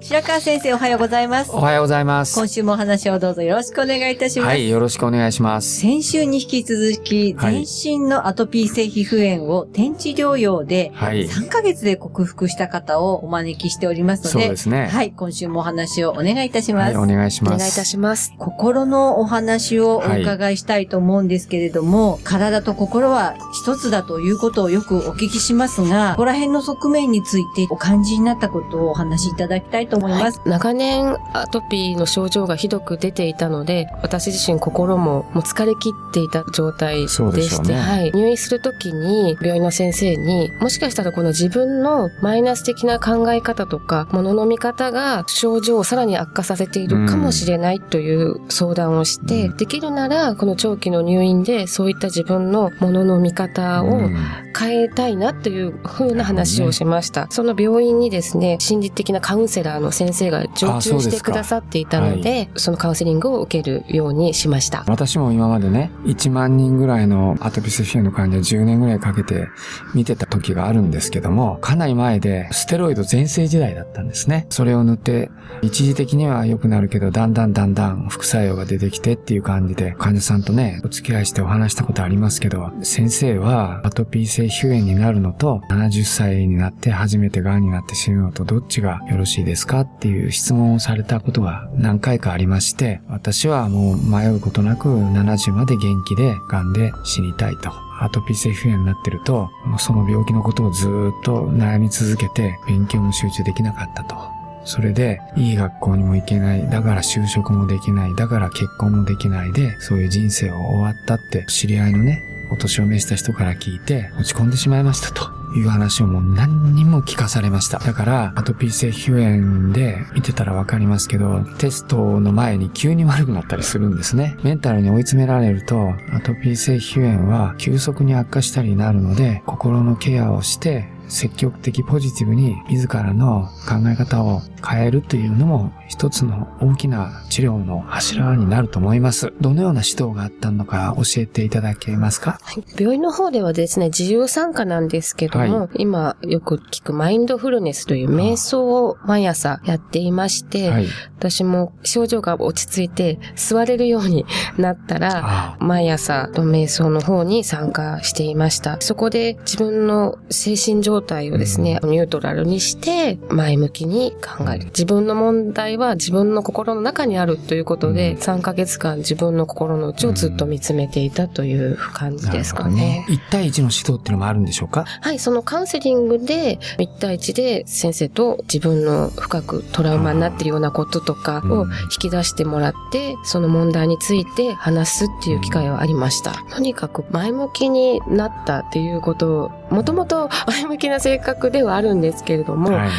白川先生おはようございますおはようございます。今週もお話をどうぞよろしくお願いいたします、はい、よろしくお願いします。先週に引き続き、はい全身のアトピー性皮膚炎を天地療養ではい。3ヶ月で克服した方をお招きしておりますので、そうですね。はい、今週もお話をお願いいたします。はい、お願いします。お願いいたします心のお話をお伺いしたいと思うんですけれども、体と心は一つだということをよくお聞きしますが、ここら辺の側面についてお感じになったことをお話しいただきたいと思います。長年アトピーの症状がひどく出ていたので私自身心ももう疲れ切っていた状態でそうでして、うね。はい、入院するときに病院の先生にもしかしたらこの自分のマイナス的な考え方とか物の見方が症状をさらに悪化させているかもしれないという相談をして、うん。できるならこの長期の入院でそういった自分の物の見方をうん。変えたいなというふうな話をしました。その病院にですね、心理的なカウンセラーの先生が常駐してくださっていたので、そのカウンセリングを受けるようにしました。私も今までね、1万人ぐらいのアトピー性皮膚炎の患者10年ぐらいかけて見てた時があるんですけども、かなり前でステロイド全盛時代だったんですね。それを塗って、一時的には良くなるけど、だんだんだんだん副作用が出てきてっていう感じで、患者さんとね、お付き合いしてお話したことありますけど、先生はアトピー性皮膚炎になるのと、70歳になって初めて癌になって死ぬのとどっちがよろしいですか？か？っていう質問をされたことが何回かありまして、私はもう迷うことなく70まで元気で癌で死にたいと。アトピー性皮膚炎になってると、その病気のことをずっと悩み続けて、勉強も集中できなかったと。それで、いい学校にも行けない。だから就職もできない。だから結婚もできないで、そういう人生を終わったって、知り合いのね、お年を召した人から聞いて、落ち込んでしまいましたと。という話をもう何にも聞かされました。だから、アトピー性皮膚炎で見てたらわかりますけど、テストの前に急に悪くなったりするんですね。メンタルに追い詰められると、アトピー性皮膚炎は急速に悪化したりなるので、心のケアをして、積極的ポジティブに自らの考え方を変えるというのも一つの大きな治療の柱になると思います。どのような指導があったのか教えていただけますか？病院の方ではですね、自由参加なんですけども、は今よく聞くマインドフルネスという瞑想を毎朝やっていまして、はい。私も症状が落ち着いて座れるようになったら、あ毎朝の瞑想の方に参加していました。そこで自分の精神状態をですね、ニュートラルにして前向きに考える。自分の問題は自分の心の中にあるということで、うん。3ヶ月間自分の心の内をずっと見つめていたという感じですかね。1対1の指導っていうのもあるんでしょうか？はい、そのカウンセリングで1対1で先生と自分の深くトラウマになっているようなこととかをうん。引き出してもらって、その問題について話すっていう機会はありました。とにかく前向きになったっていうことを、もともと前向きな性格ではあるんですけれども、はい。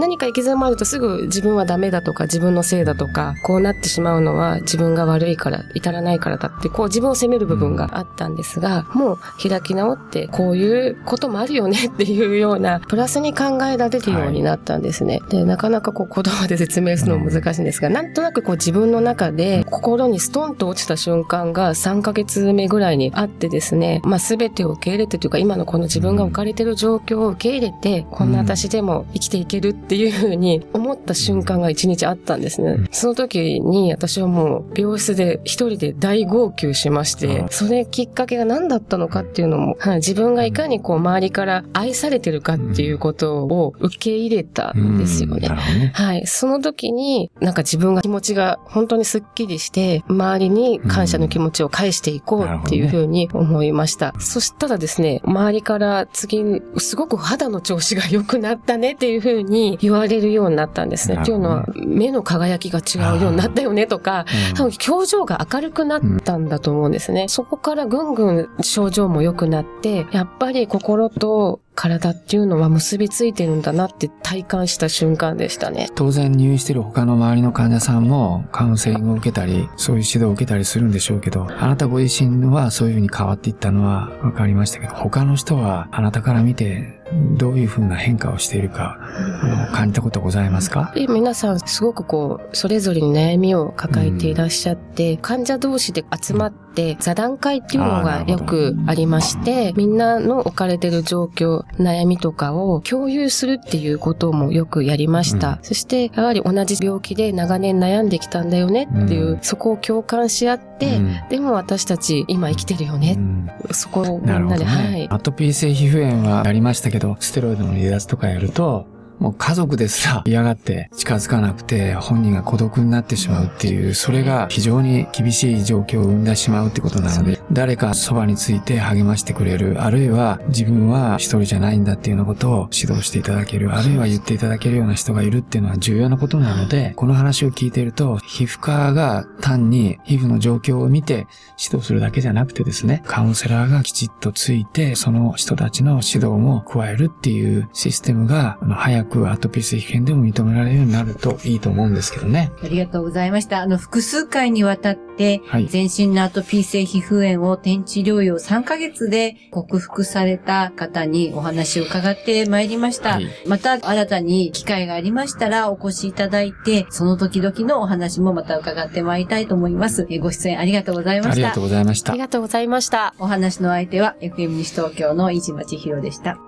何か生き様あるとすぐ自分はダメだとか自分のせいだとか、こうなってしまうのは自分が悪いから、至らないからだって、こう自分を責める部分があったんですが、もう開き直って、こういうこともあるよねっていうような、プラスに考えられるようになったんですね。で、なかなかこう言葉で説明するのも難しいんですが、なんとなくこう自分の中で心にストンと落ちた瞬間が3ヶ月目ぐらいにあってですね、まあ全てを受け入れてというか、今のこの自分が置かれている状況を受受け入れて、こんな私でも生きていけるっていうふうに思った瞬間が一日あったんですね。うんその時に私はもう病室で一人で大号泣しまして、うんそれきっかけが何だったのかっていうのも、はい、自分がいかにこう周りから愛されてるかっていうことを受け入れたんですよねね。はい。その時に、なんか自分が気持ちが本当にスッキリして、周りに感謝の気持ちを返していこうっていうふうに思いました。そしたらですね、周りから次、すごく肌の調子が良くなったねっていうふうに言われるようになったんですね。なっていうのは、目の輝きが違うようになったよねとか、うん多分表情が明るくなったんだと思うんですね。そこからぐんぐん症状も良くなって、やっぱり心と体っていうのは結びついてるんだなって体感した瞬間でしたね。当然入院してる他の周りの患者さんもカウンセリングを受けたり、そういう指導を受けたりするんでしょうけど、あなたご自身はそういうふうに変わっていったのは分かりましたけど、他の人はあなたから見てどういうふうな変化をしているか、あの感じたことございますか？で皆さんすごくこう、それぞれに悩みを抱えていらっしゃって、患者同士で集まって座談会っていうのがよくありまして、みんなの置かれてる状況、悩みとかを共有するっていうこともよくやりました。うんそして、やはり同じ病気で長年悩んできたんだよねっていう、うんそこを共感し合って、うんでも私たち今生きてるよね。うんそこをみんなで、はねい。。アトピー性皮膚炎はありましたけど、ステロイドの離脱とかやると、もう家族ですら嫌がって近づかなくて本人が孤独になってしまうっていう、それが非常に厳しい状況を生んでしまうってことなので、誰かそばについて励ましてくれる、あるいは自分は一人じゃないんだっていうようなことを指導していただける、あるいは言っていただけるような人がいるっていうのは重要なことなので、この話を聞いていると、皮膚科が単に皮膚の状況を見て指導するだけじゃなくてですね、カウンセラーがきちっとついて、その人たちの指導も加えるっていうシステムが、早くアトピー性皮膚炎でも認められるようになるといいと思うんですけどね。ありがとうございました。あの、複数回にわたって、はい。全身のアトピー性皮膚炎を転地療養3ヶ月で克服された方にお話を伺ってまいりました。はいまた新たに機会がありましたらお越しいただいて、その時々のお話もまた伺ってまいりたいと思います。えご出演ありがとうございましたありがとう。ございましたあり。がとうございました。お話の相手は FM 西東京の飯島千尋でした。